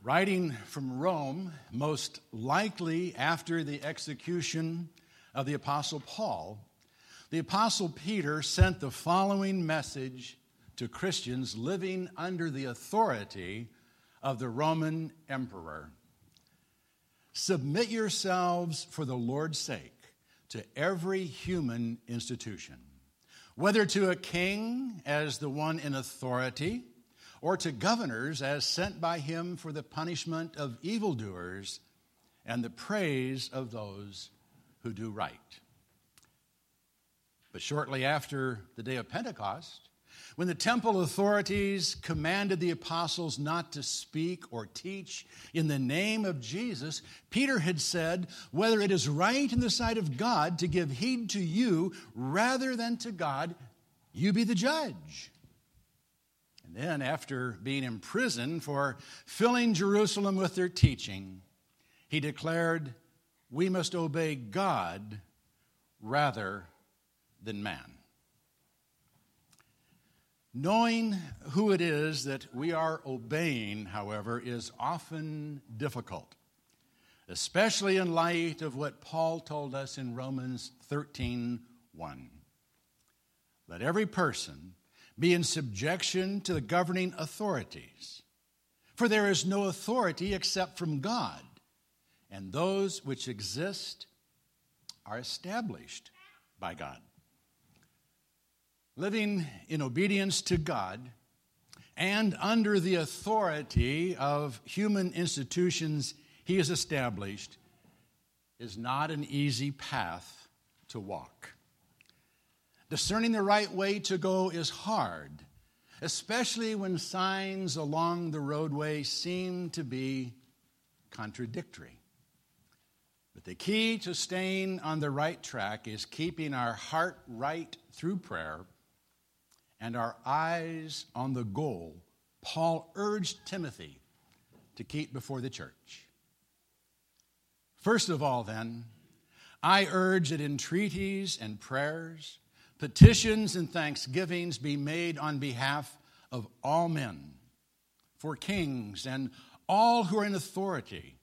Writing from Rome, most likely after the execution of the Apostle Paul, the Apostle Peter sent the following message to Christians living under the authority of the Roman emperor. Submit yourselves for the Lord's sake to every human institution, whether to a king as the one in authority or to governors as sent by him for the punishment of evildoers and the praise of those who do right. But shortly after the day of Pentecost, when the temple authorities commanded the apostles not to speak or teach in the name of Jesus, Peter had said, Whether it is right in the sight of God to give heed to you rather than to God, you be the judge. And then, after being imprisoned for filling Jerusalem with their teaching, he declared, We must obey God rather than man. Knowing who it is that we are obeying, however, is often difficult, especially in light of what Paul told us in Romans 13 1. Let every person be in subjection to the governing authorities. For there is no authority except from God, and those which exist are established by God. Living in obedience to God and under the authority of human institutions he has established is not an easy path to walk. Discerning the right way to go is hard, especially when signs along the roadway seem to be contradictory. But the key to staying on the right track is keeping our heart right through prayer and our eyes on the goal Paul urged Timothy to keep before the church. First of all, then, I urge that entreaties and prayers, petitions and thanksgivings be made on behalf of all men, for kings and all who are in authority,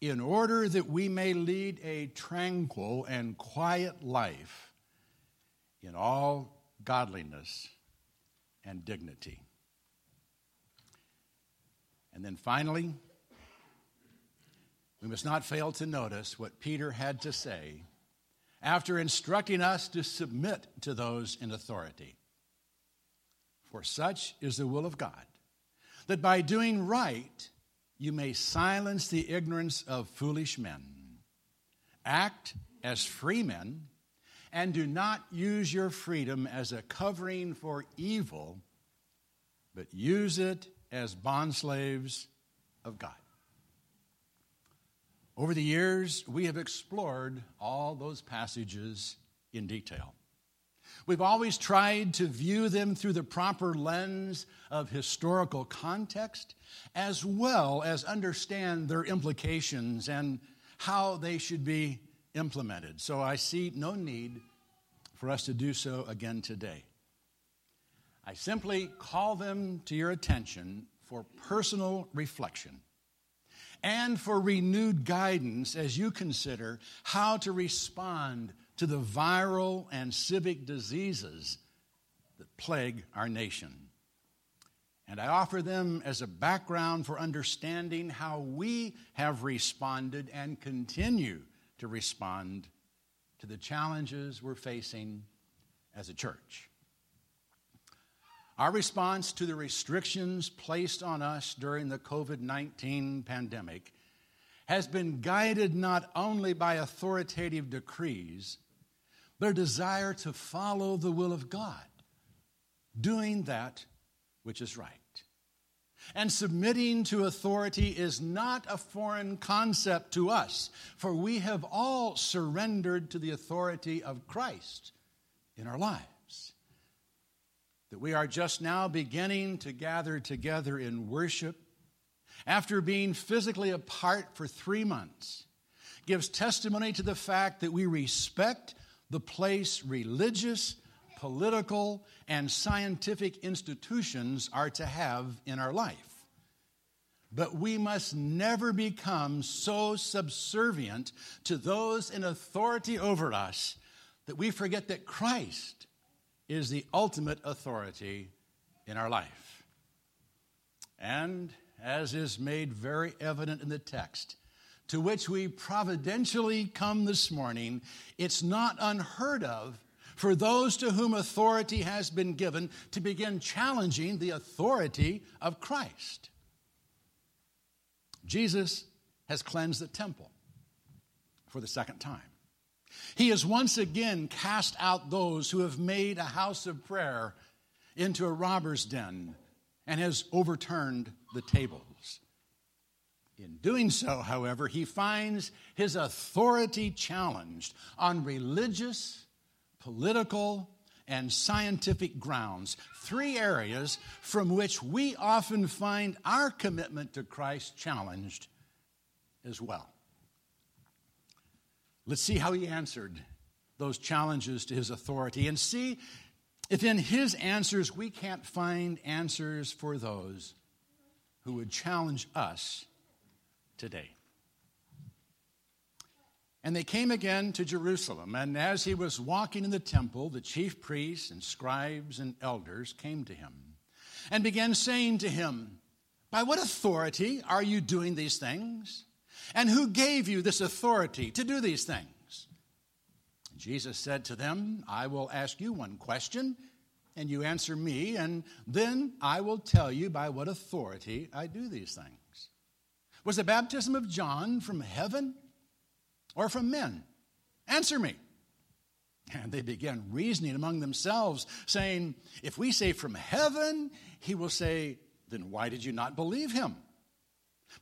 in order that we may lead a tranquil and quiet life in all godliness and dignity. And then finally, we must not fail to notice what Peter had to say after instructing us to submit to those in authority. For such is the will of God, that by doing right you may silence the ignorance of foolish men. Act as free men, and do not use your freedom as a covering for evil, but use it as bondslaves of God. Over the years, we have explored all those passages in detail. We've always tried to view them through the proper lens of historical context, as well as understand their implications and how they should be implemented. So I see no need for us to do so again today. I simply call them to your attention for personal reflection and for renewed guidance as you consider how to respond to the viral and civic diseases that plague our nation. And I offer them as a background for understanding how we have responded and continue to respond to the challenges we're facing as a church. Our response to the restrictions placed on us during the COVID 19 pandemic has been guided not only by authoritative decrees, but a desire to follow the will of God, doing that which is right. And submitting to authority is not a foreign concept to us, for we have all surrendered to the authority of Christ in our lives that we are just now beginning to gather together in worship after being physically apart for three months gives testimony to the fact that we respect the place religious, political, and scientific institutions are to have in our life. But we must never become so subservient to those in authority over us that we forget that Christ is the ultimate authority in our life. And as is made very evident in the text, to which we providentially come this morning, it's not unheard of for those to whom authority has been given to begin challenging the authority of Christ. Jesus has cleansed the temple for the second time. He has once again cast out those who have made a house of prayer into a robber's den and has overturned the tables. In doing so, however, he finds his authority challenged on religious, political, and scientific grounds, three areas from which we often find our commitment to Christ challenged as well. Let's see how he answered those challenges to his authority and see if in his answers we can't find answers for those who would challenge us today. And they came again to Jerusalem, and as he was walking in the temple, the chief priests and scribes and elders came to him and began saying to him, By what authority are you doing these things? And who gave you this authority to do these things? Jesus said to them, I will ask you one question, and you answer me, and then I will tell you by what authority I do these things. Was the baptism of John from heaven? or from men? Answer me. And they began reasoning among themselves, saying, If we say from heaven, he will say, Then why did you not believe him?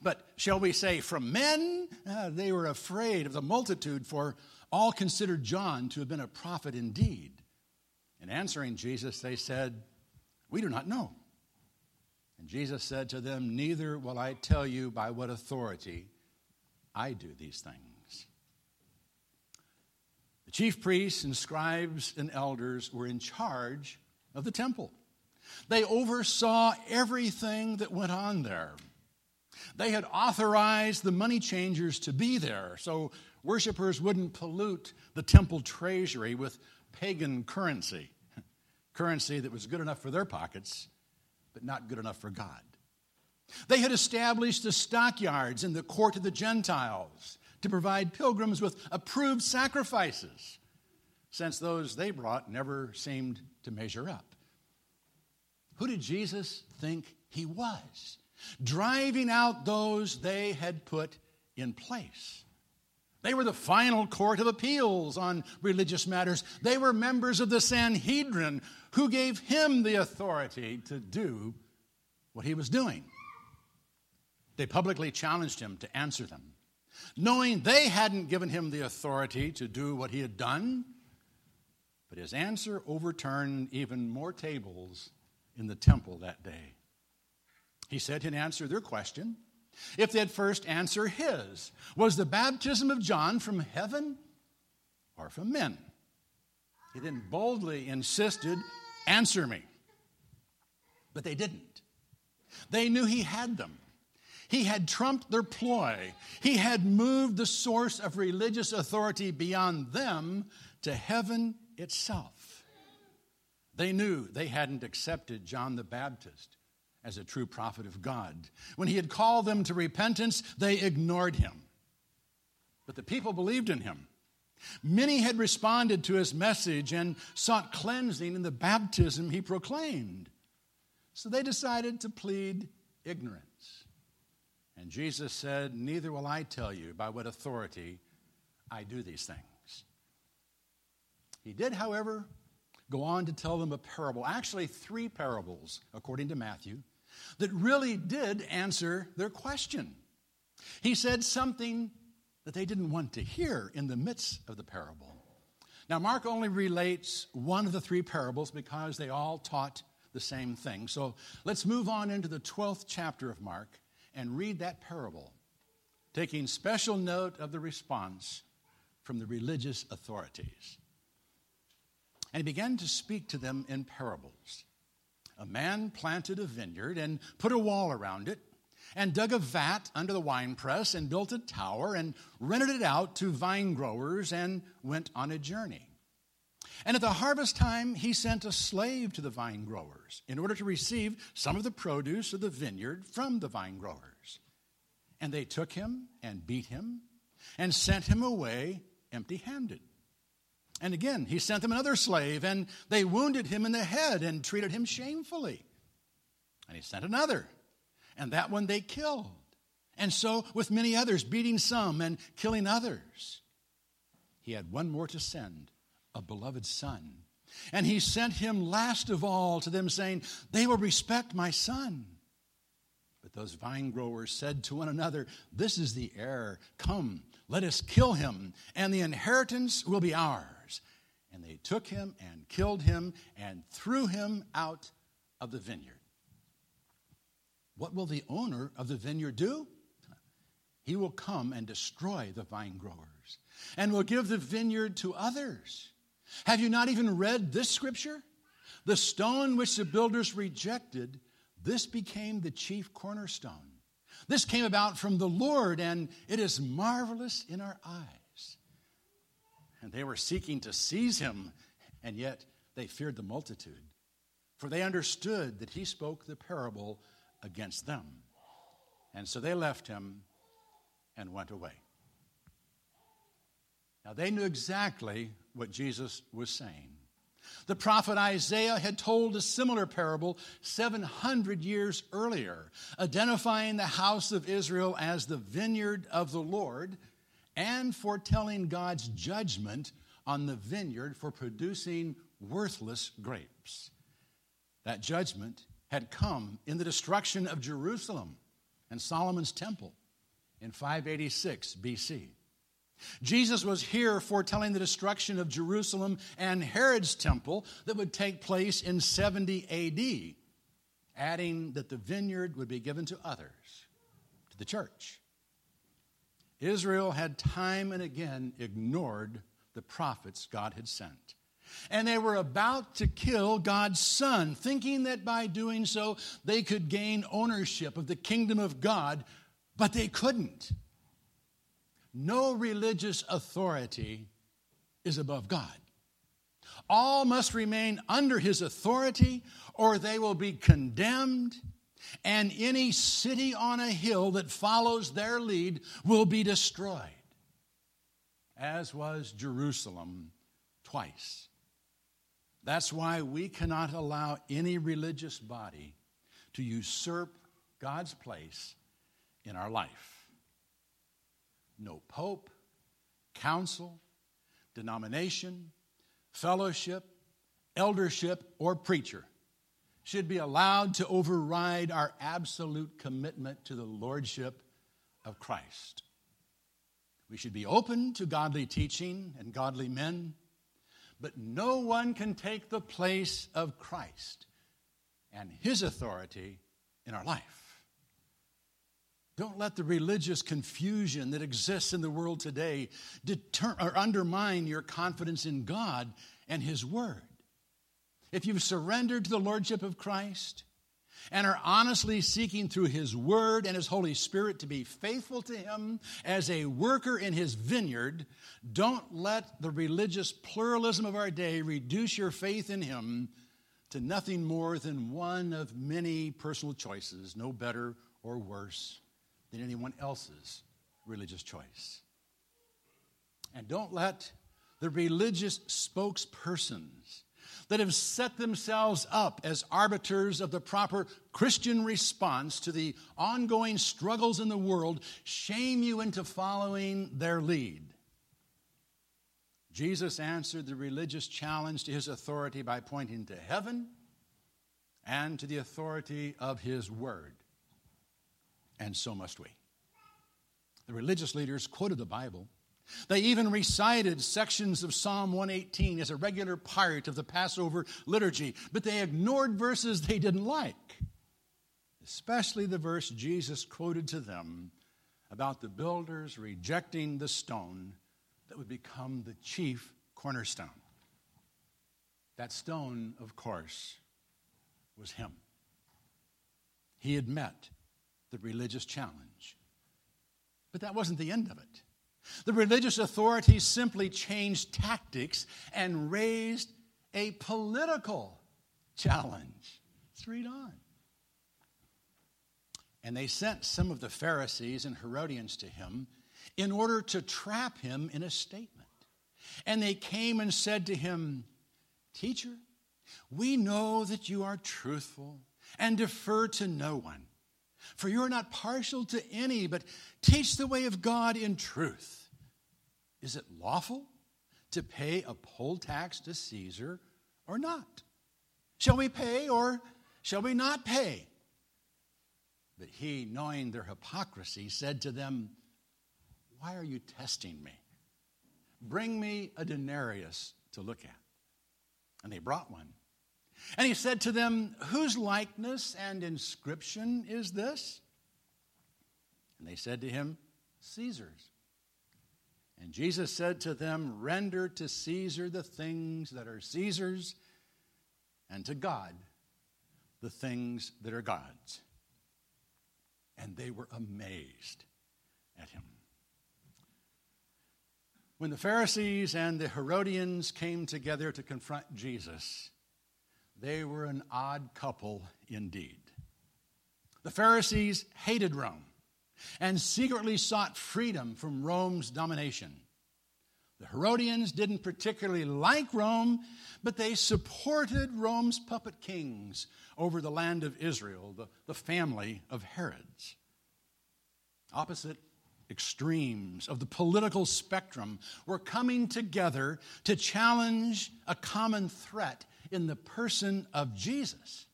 But shall we say from men? Uh, they were afraid of the multitude, for all considered John to have been a prophet indeed. In answering Jesus, they said, We do not know. And Jesus said to them, Neither will I tell you by what authority I do these things. The chief priests and scribes and elders were in charge of the temple. They oversaw everything that went on there. They had authorized the money changers to be there so worshipers wouldn't pollute the temple treasury with pagan currency, currency that was good enough for their pockets, but not good enough for God. They had established the stockyards in the court of the Gentiles to provide pilgrims with approved sacrifices, since those they brought never seemed to measure up. Who did Jesus think he was? Driving out those they had put in place. They were the final court of appeals on religious matters. They were members of the Sanhedrin who gave him the authority to do what he was doing. They publicly challenged him to answer them knowing they hadn't given him the authority to do what he had done. But his answer overturned even more tables in the temple that day. He said he'd answer their question if they'd first answer his Was the baptism of John from heaven or from men? He then boldly insisted, Answer me. But they didn't. They knew he had them. He had trumped their ploy. He had moved the source of religious authority beyond them to heaven itself. They knew they hadn't accepted John the Baptist as a true prophet of God. When he had called them to repentance, they ignored him. But the people believed in him. Many had responded to his message and sought cleansing in the baptism he proclaimed. So they decided to plead ignorance. And Jesus said, Neither will I tell you by what authority I do these things. He did, however, go on to tell them a parable, actually, three parables, according to Matthew, that really did answer their question. He said something that they didn't want to hear in the midst of the parable. Now, Mark only relates one of the three parables because they all taught the same thing. So let's move on into the 12th chapter of Mark and read that parable, taking special note of the response from the religious authorities. And he began to speak to them in parables. A man planted a vineyard and put a wall around it. and dug a vat under the winepress and built a tower and rented it out to vine growers and went on a journey. And at the harvest time, he sent a slave to the vine growers in order to receive some of the produce of the vineyard from the vine growers. And they took him and beat him and sent him away empty handed. And again, he sent them another slave, and they wounded him in the head and treated him shamefully. And he sent another, and that one they killed. And so with many others, beating some and killing others. He had one more to send, a beloved son. And he sent him last of all to them, saying, They will respect my son. But those vine growers said to one another, This is the heir. Come, let us kill him, and the inheritance will be ours. And they took him and killed him and threw him out of the vineyard. What will the owner of the vineyard do? He will come and destroy the vine growers and will give the vineyard to others. Have you not even read this scripture? The stone which the builders rejected, this became the chief cornerstone. This came about from the Lord, and it is marvelous in our eyes. And they were seeking to seize him, and yet they feared the multitude, for they understood that he spoke the parable against them. And so they left him and went away. Now they knew exactly what Jesus was saying. The prophet Isaiah had told a similar parable 700 years earlier, identifying the house of Israel as the vineyard of the Lord and foretelling God's judgment on the vineyard for producing worthless grapes. That judgment had come in the destruction of Jerusalem and Solomon's temple in 586 BC. Jesus was here foretelling the destruction of Jerusalem and Herod's temple that would take place in 70 AD, adding that the vineyard would be given to others, to the church. Israel had time and again ignored the prophets God had sent. And they were about to kill God's son, thinking that by doing so they could gain ownership of the kingdom of God, but they couldn't. No religious authority is above God. All must remain under his authority, or they will be condemned, and any city on a hill that follows their lead will be destroyed, as was Jerusalem twice. That's why we cannot allow any religious body to usurp God's place in our life no pope, council, denomination, fellowship, eldership, or preacher should be allowed to override our absolute commitment to the lordship of Christ. We should be open to godly teaching and godly men, but no one can take the place of Christ and his authority in our life. Don't let the religious confusion that exists in the world today deter- or undermine your confidence in God and His Word. If you've surrendered to the Lordship of Christ and are honestly seeking through His Word and His Holy Spirit to be faithful to Him as a worker in His vineyard, don't let the religious pluralism of our day reduce your faith in Him to nothing more than one of many personal choices, no better or worse than anyone else's religious choice. And don't let the religious spokespersons that have set themselves up as arbiters of the proper Christian response to the ongoing struggles in the world shame you into following their lead. Jesus answered the religious challenge to his authority by pointing to heaven and to the authority of his word and so must we. The religious leaders quoted the Bible. They even recited sections of Psalm 118 as a regular part of the Passover liturgy, but they ignored verses they didn't like, especially the verse Jesus quoted to them about the builders rejecting the stone that would become the chief cornerstone. That stone, of course, was him. He had met the religious challenge. But that wasn't the end of it. The religious authorities simply changed tactics and raised a political challenge. Let's read on. And they sent some of the Pharisees and Herodians to him in order to trap him in a statement. And they came and said to him, Teacher, we know that you are truthful and defer to no one. For you are not partial to any, but teach the way of God in truth. Is it lawful to pay a poll tax to Caesar or not? Shall we pay or shall we not pay? But he, knowing their hypocrisy, said to them, Why are you testing me? Bring me a denarius to look at. And they brought one. And he said to them, Whose likeness and inscription is this? And they said to him, Caesar's. And Jesus said to them, Render to Caesar the things that are Caesar's, and to God the things that are God's. And they were amazed at him. When the Pharisees and the Herodians came together to confront Jesus, they were an odd couple indeed. The Pharisees hated Rome and secretly sought freedom from Rome's domination. The Herodians didn't particularly like Rome, but they supported Rome's puppet kings over the land of Israel, the, the family of Herods. Opposite extremes of the political spectrum were coming together to challenge a common threat in the person of Jesus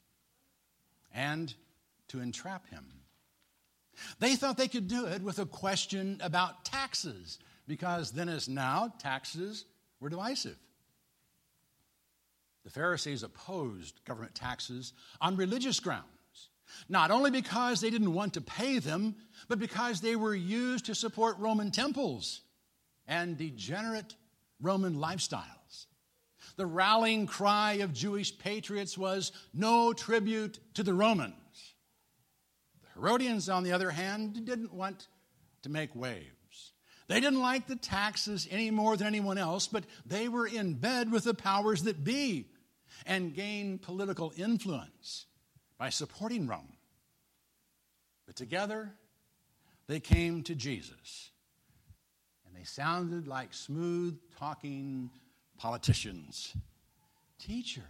and to entrap him. They thought they could do it with a question about taxes, because then as now, taxes were divisive. The Pharisees opposed government taxes on religious grounds, not only because they didn't want to pay them, but because they were used to support Roman temples and degenerate Roman lifestyles. The rallying cry of Jewish patriots was no tribute to the Romans. Herodians, on the other hand, didn't want to make waves. They didn't like the taxes any more than anyone else, but they were in bed with the powers that be and gained political influence by supporting Rome. But together, they came to Jesus, and they sounded like smooth talking politicians. Teacher,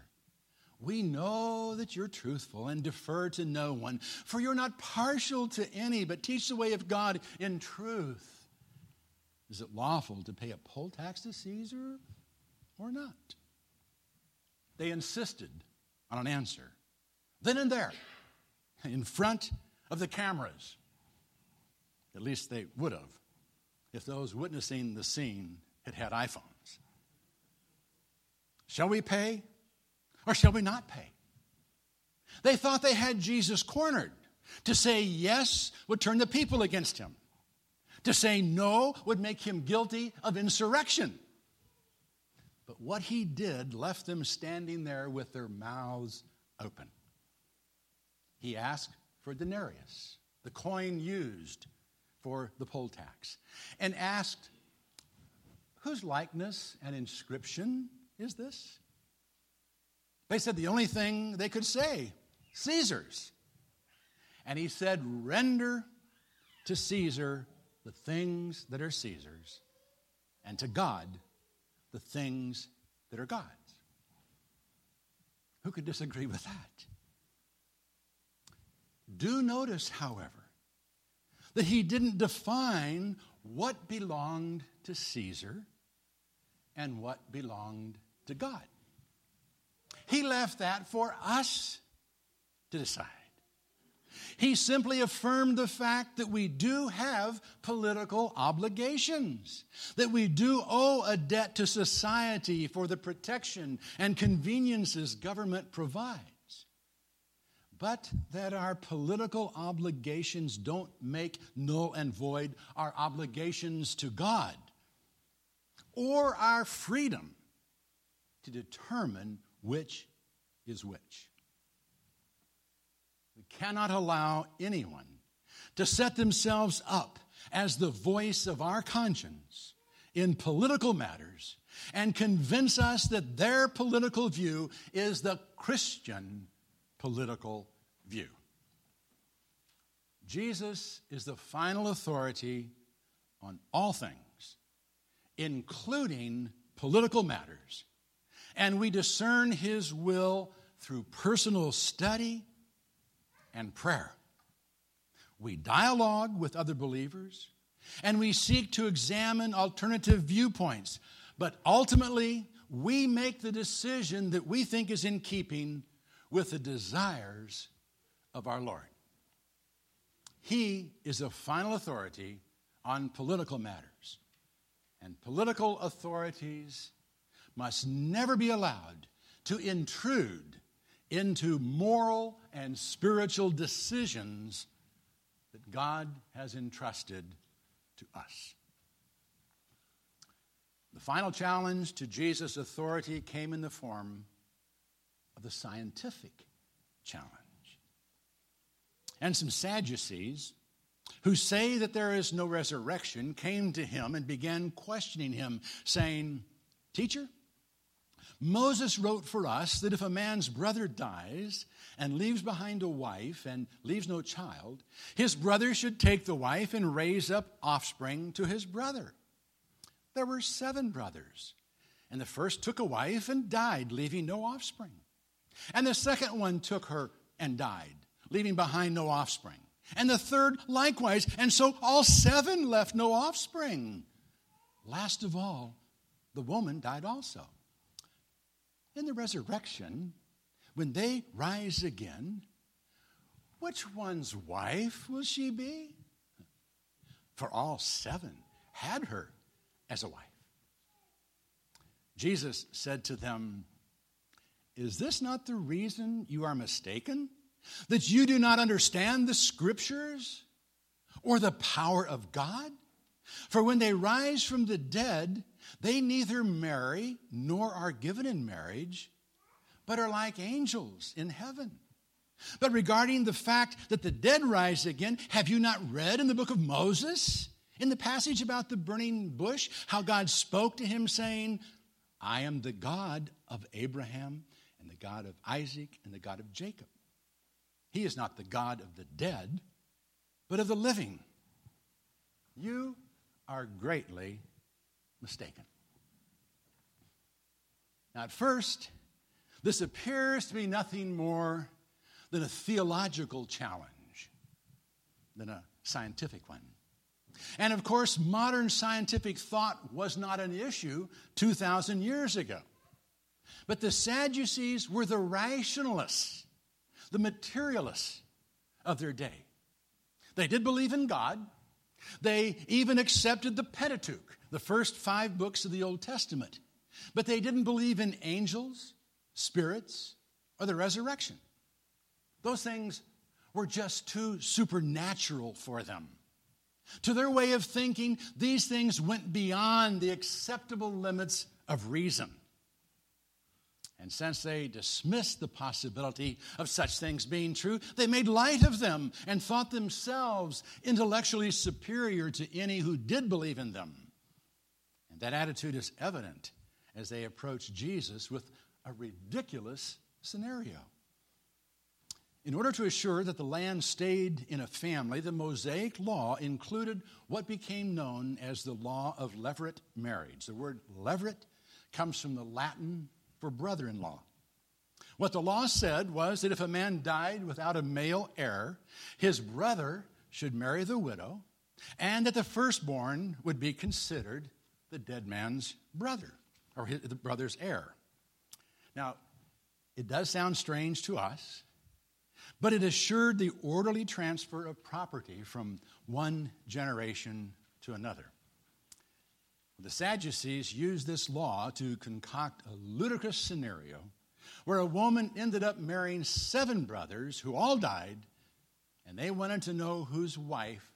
we know that you're truthful and defer to no one, for you're not partial to any, but teach the way of God in truth. Is it lawful to pay a poll tax to Caesar or not? They insisted on an answer. Then and there, in front of the cameras. At least they would have if those witnessing the scene had had iPhones. Shall we pay or shall we not pay? They thought they had Jesus cornered. To say yes would turn the people against him. To say no would make him guilty of insurrection. But what he did left them standing there with their mouths open. He asked for a denarius, the coin used for the poll tax, and asked, Whose likeness and inscription is this? They said the only thing they could say Caesar's. And he said, Render to Caesar the things that are Caesar's, and to God the things that are God's. Who could disagree with that? Do notice, however, that he didn't define what belonged to Caesar and what belonged to God. He left that for us to decide. He simply affirmed the fact that we do have political obligations, that we do owe a debt to society for the protection and conveniences government provides, but that our political obligations don't make null and void our obligations to God or our freedom to determine which is which. We cannot allow anyone to set themselves up as the voice of our conscience in political matters and convince us that their political view is the Christian political view. Jesus is the final authority on all things, including political matters, and we discern his will through personal study and prayer. We dialogue with other believers, and we seek to examine alternative viewpoints but ultimately, we make the decision that we think is in keeping with the desires of our Lord. He is the final authority on political matters. And political authorities must never be allowed to intrude into moral and spiritual decisions that God has entrusted to us. The final challenge to Jesus' authority came in the form of the scientific challenge. And some Sadducees, who say that there is no resurrection, came to him and began questioning him, saying, Teacher, Moses wrote for us that if a man's brother dies and leaves behind a wife and leaves no child, his brother should take the wife and raise up offspring to his brother. There were seven brothers. And the first took a wife and died, leaving no offspring. And the second one took her and died, leaving behind no offspring. And the third likewise. And so all seven left no offspring. Last of all, the woman died also. In the resurrection, when they rise again, which one's wife will she be? For all seven had her as a wife. Jesus said to them, Is this not the reason you are mistaken? That you do not understand the scriptures or the power of God? For when they rise from the dead, they neither marry nor are given in marriage, but are like angels in heaven. But regarding the fact that the dead rise again, have you not read in the book of Moses? In the passage about the burning bush, how God spoke to him saying, I am the God of Abraham and the God of Isaac and the God of Jacob. He is not the God of the dead, but of the living. You are greatly mistaken. Now, at first, this appears to be nothing more than a theological challenge than a scientific one. And of course, modern scientific thought was not an issue 2,000 years ago. But the Sadducees were the rationalists, the materialists of their day. They did believe in God. They even accepted the Pentateuch, the first five books of the Old Testament. But they didn't believe in angels, spirits, or the resurrection. Those things were just too supernatural for them. To their way of thinking, these things went beyond the acceptable limits of reason. And since they dismissed the possibility of such things being true, they made light of them and thought themselves intellectually superior to any who did believe in them. That attitude is evident as they approach Jesus with a ridiculous scenario. In order to assure that the land stayed in a family, the Mosaic law included what became known as the law of levirate marriage. The word levirate comes from the Latin for brother in law. What the law said was that if a man died without a male heir, his brother should marry the widow, and that the firstborn would be considered the dead man's brother, or his, the brother's heir. Now, it does sound strange to us but it assured the orderly transfer of property from one generation to another. The Sadducees used this law to concoct a ludicrous scenario where a woman ended up marrying seven brothers who all died, and they wanted to know whose wife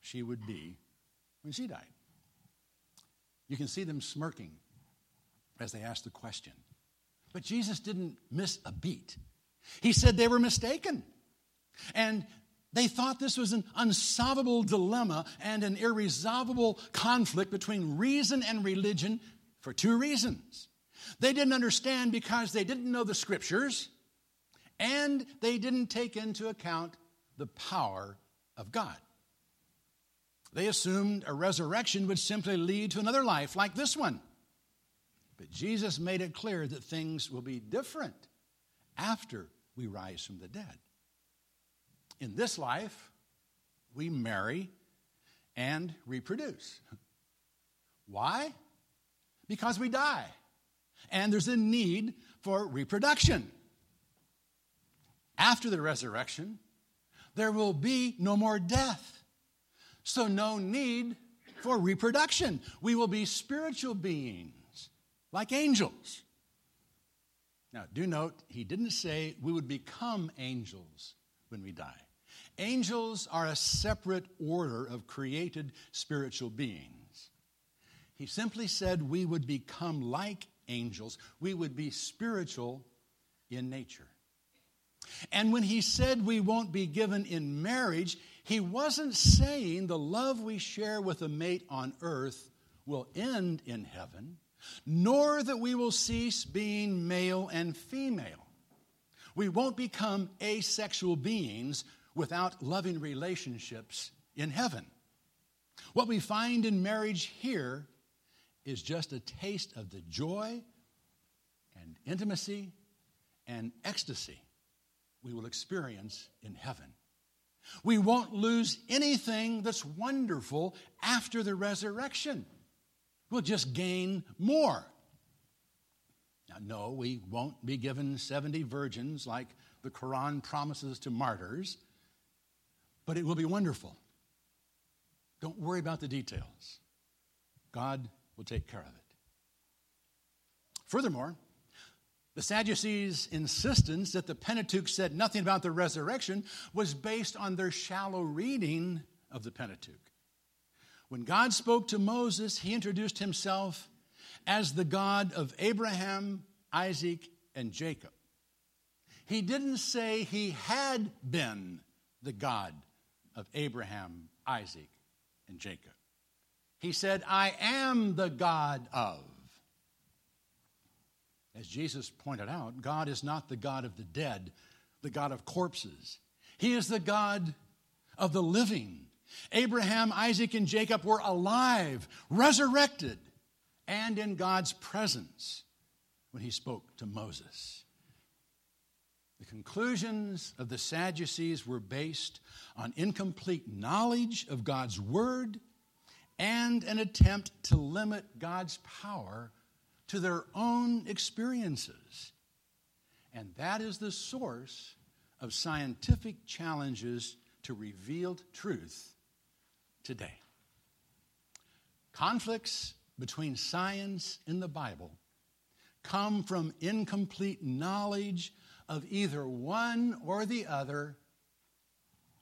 she would be when she died. You can see them smirking as they ask the question. But Jesus didn't miss a beat. He said they were mistaken. And They thought this was an unsolvable dilemma and an irresolvable conflict between reason and religion for two reasons. They didn't understand because they didn't know the scriptures and they didn't take into account the power of God. They assumed a resurrection would simply lead to another life like this one. But Jesus made it clear that things will be different after we rise from the dead. In this life, we marry and reproduce. Why? Because we die. And there's a need for reproduction. After the resurrection, there will be no more death. So, no need for reproduction. We will be spiritual beings like angels. Now, do note, he didn't say we would become angels when we die. Angels are a separate order of created spiritual beings. He simply said we would become like angels, we would be spiritual in nature. And when he said we won't be given in marriage, he wasn't saying the love we share with a mate on earth will end in heaven, nor that we will cease being male and female. We won't become asexual beings without loving relationships in heaven. What we find in marriage here is just a taste of the joy and intimacy and ecstasy we will experience in heaven. We won't lose anything that's wonderful after the resurrection. We'll just gain more. Now, no, we won't be given 70 virgins like the Quran promises to martyrs, but it will be wonderful. Don't worry about the details. God will take care of it. Furthermore, the Sadducees' insistence that the Pentateuch said nothing about the resurrection was based on their shallow reading of the Pentateuch. When God spoke to Moses, he introduced himself as the God of Abraham, Isaac, and Jacob. He didn't say he had been the God of Abraham, Isaac, and Jacob. He said, I am the God of. As Jesus pointed out, God is not the God of the dead, the God of corpses. He is the God of the living. Abraham, Isaac, and Jacob were alive, resurrected, and in God's presence when he spoke to Moses. The conclusions of the Sadducees were based on incomplete knowledge of God's word and an attempt to limit God's power to their own experiences. And that is the source of scientific challenges to revealed truth today. Conflicts between science and the Bible come from incomplete knowledge of either one or the other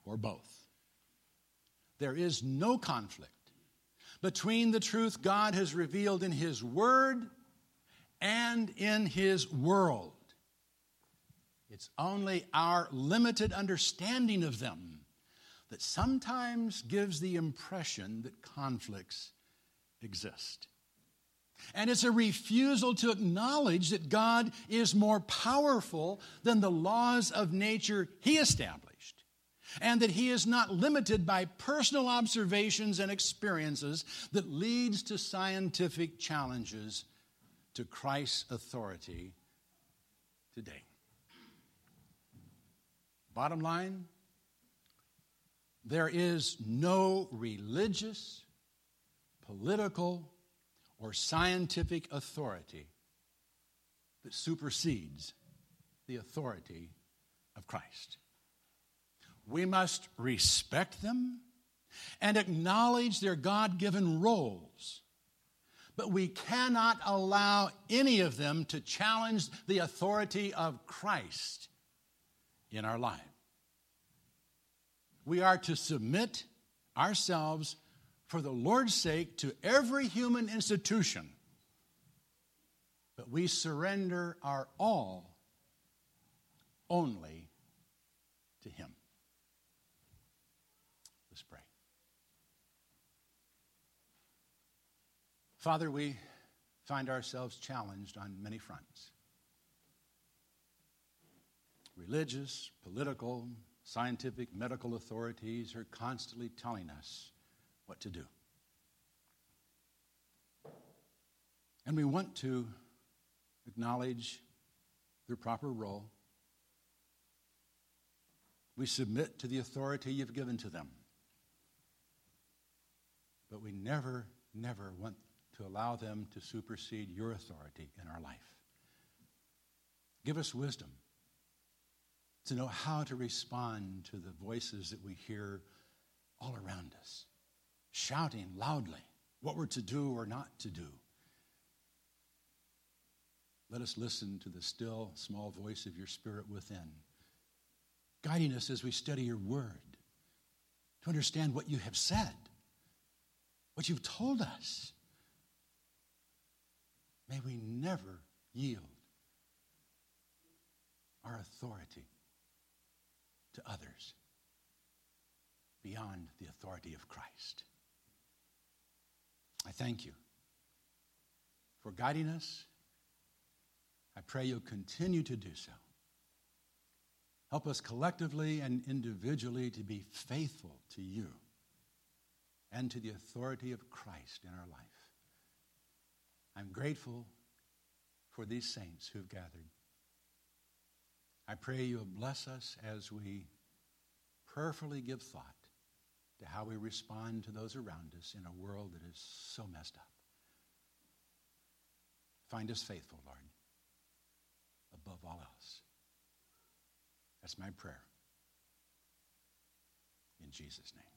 or both. There is no conflict between the truth God has revealed in His Word and in his world. It's only our limited understanding of them that sometimes gives the impression that conflicts exist. And it's a refusal to acknowledge that God is more powerful than the laws of nature He established, and that He is not limited by personal observations and experiences that leads to scientific challenges to Christ's authority today. Bottom line there is no religious, political, or scientific authority that supersedes the authority of Christ. We must respect them and acknowledge their God given roles but we cannot allow any of them to challenge the authority of Christ in our life. We are to submit ourselves for the Lord's sake to every human institution, but we surrender our all only to Him. Father, we find ourselves challenged on many fronts religious, political, scientific, medical authorities are constantly telling us what to do. And we want to acknowledge their proper role. We submit to the authority you've given to them. But we never, never want to allow them to supersede your authority in our life. Give us wisdom to know how to respond to the voices that we hear all around us, shouting loudly what we're to do or not to do. Let us listen to the still, small voice of your Spirit within, guiding us as we study your word to understand what you have said, what you've told us. May we never yield our authority to others beyond the authority of Christ. I thank you for guiding us. I pray you'll continue to do so. Help us collectively and individually to be faithful to you and to the authority of Christ in our life. I'm grateful for these saints who've gathered. I pray you'll bless us as we prayerfully give thought to how we respond to those around us in a world that is so messed up. Find us faithful, Lord, above all else. That's my prayer. In Jesus' name.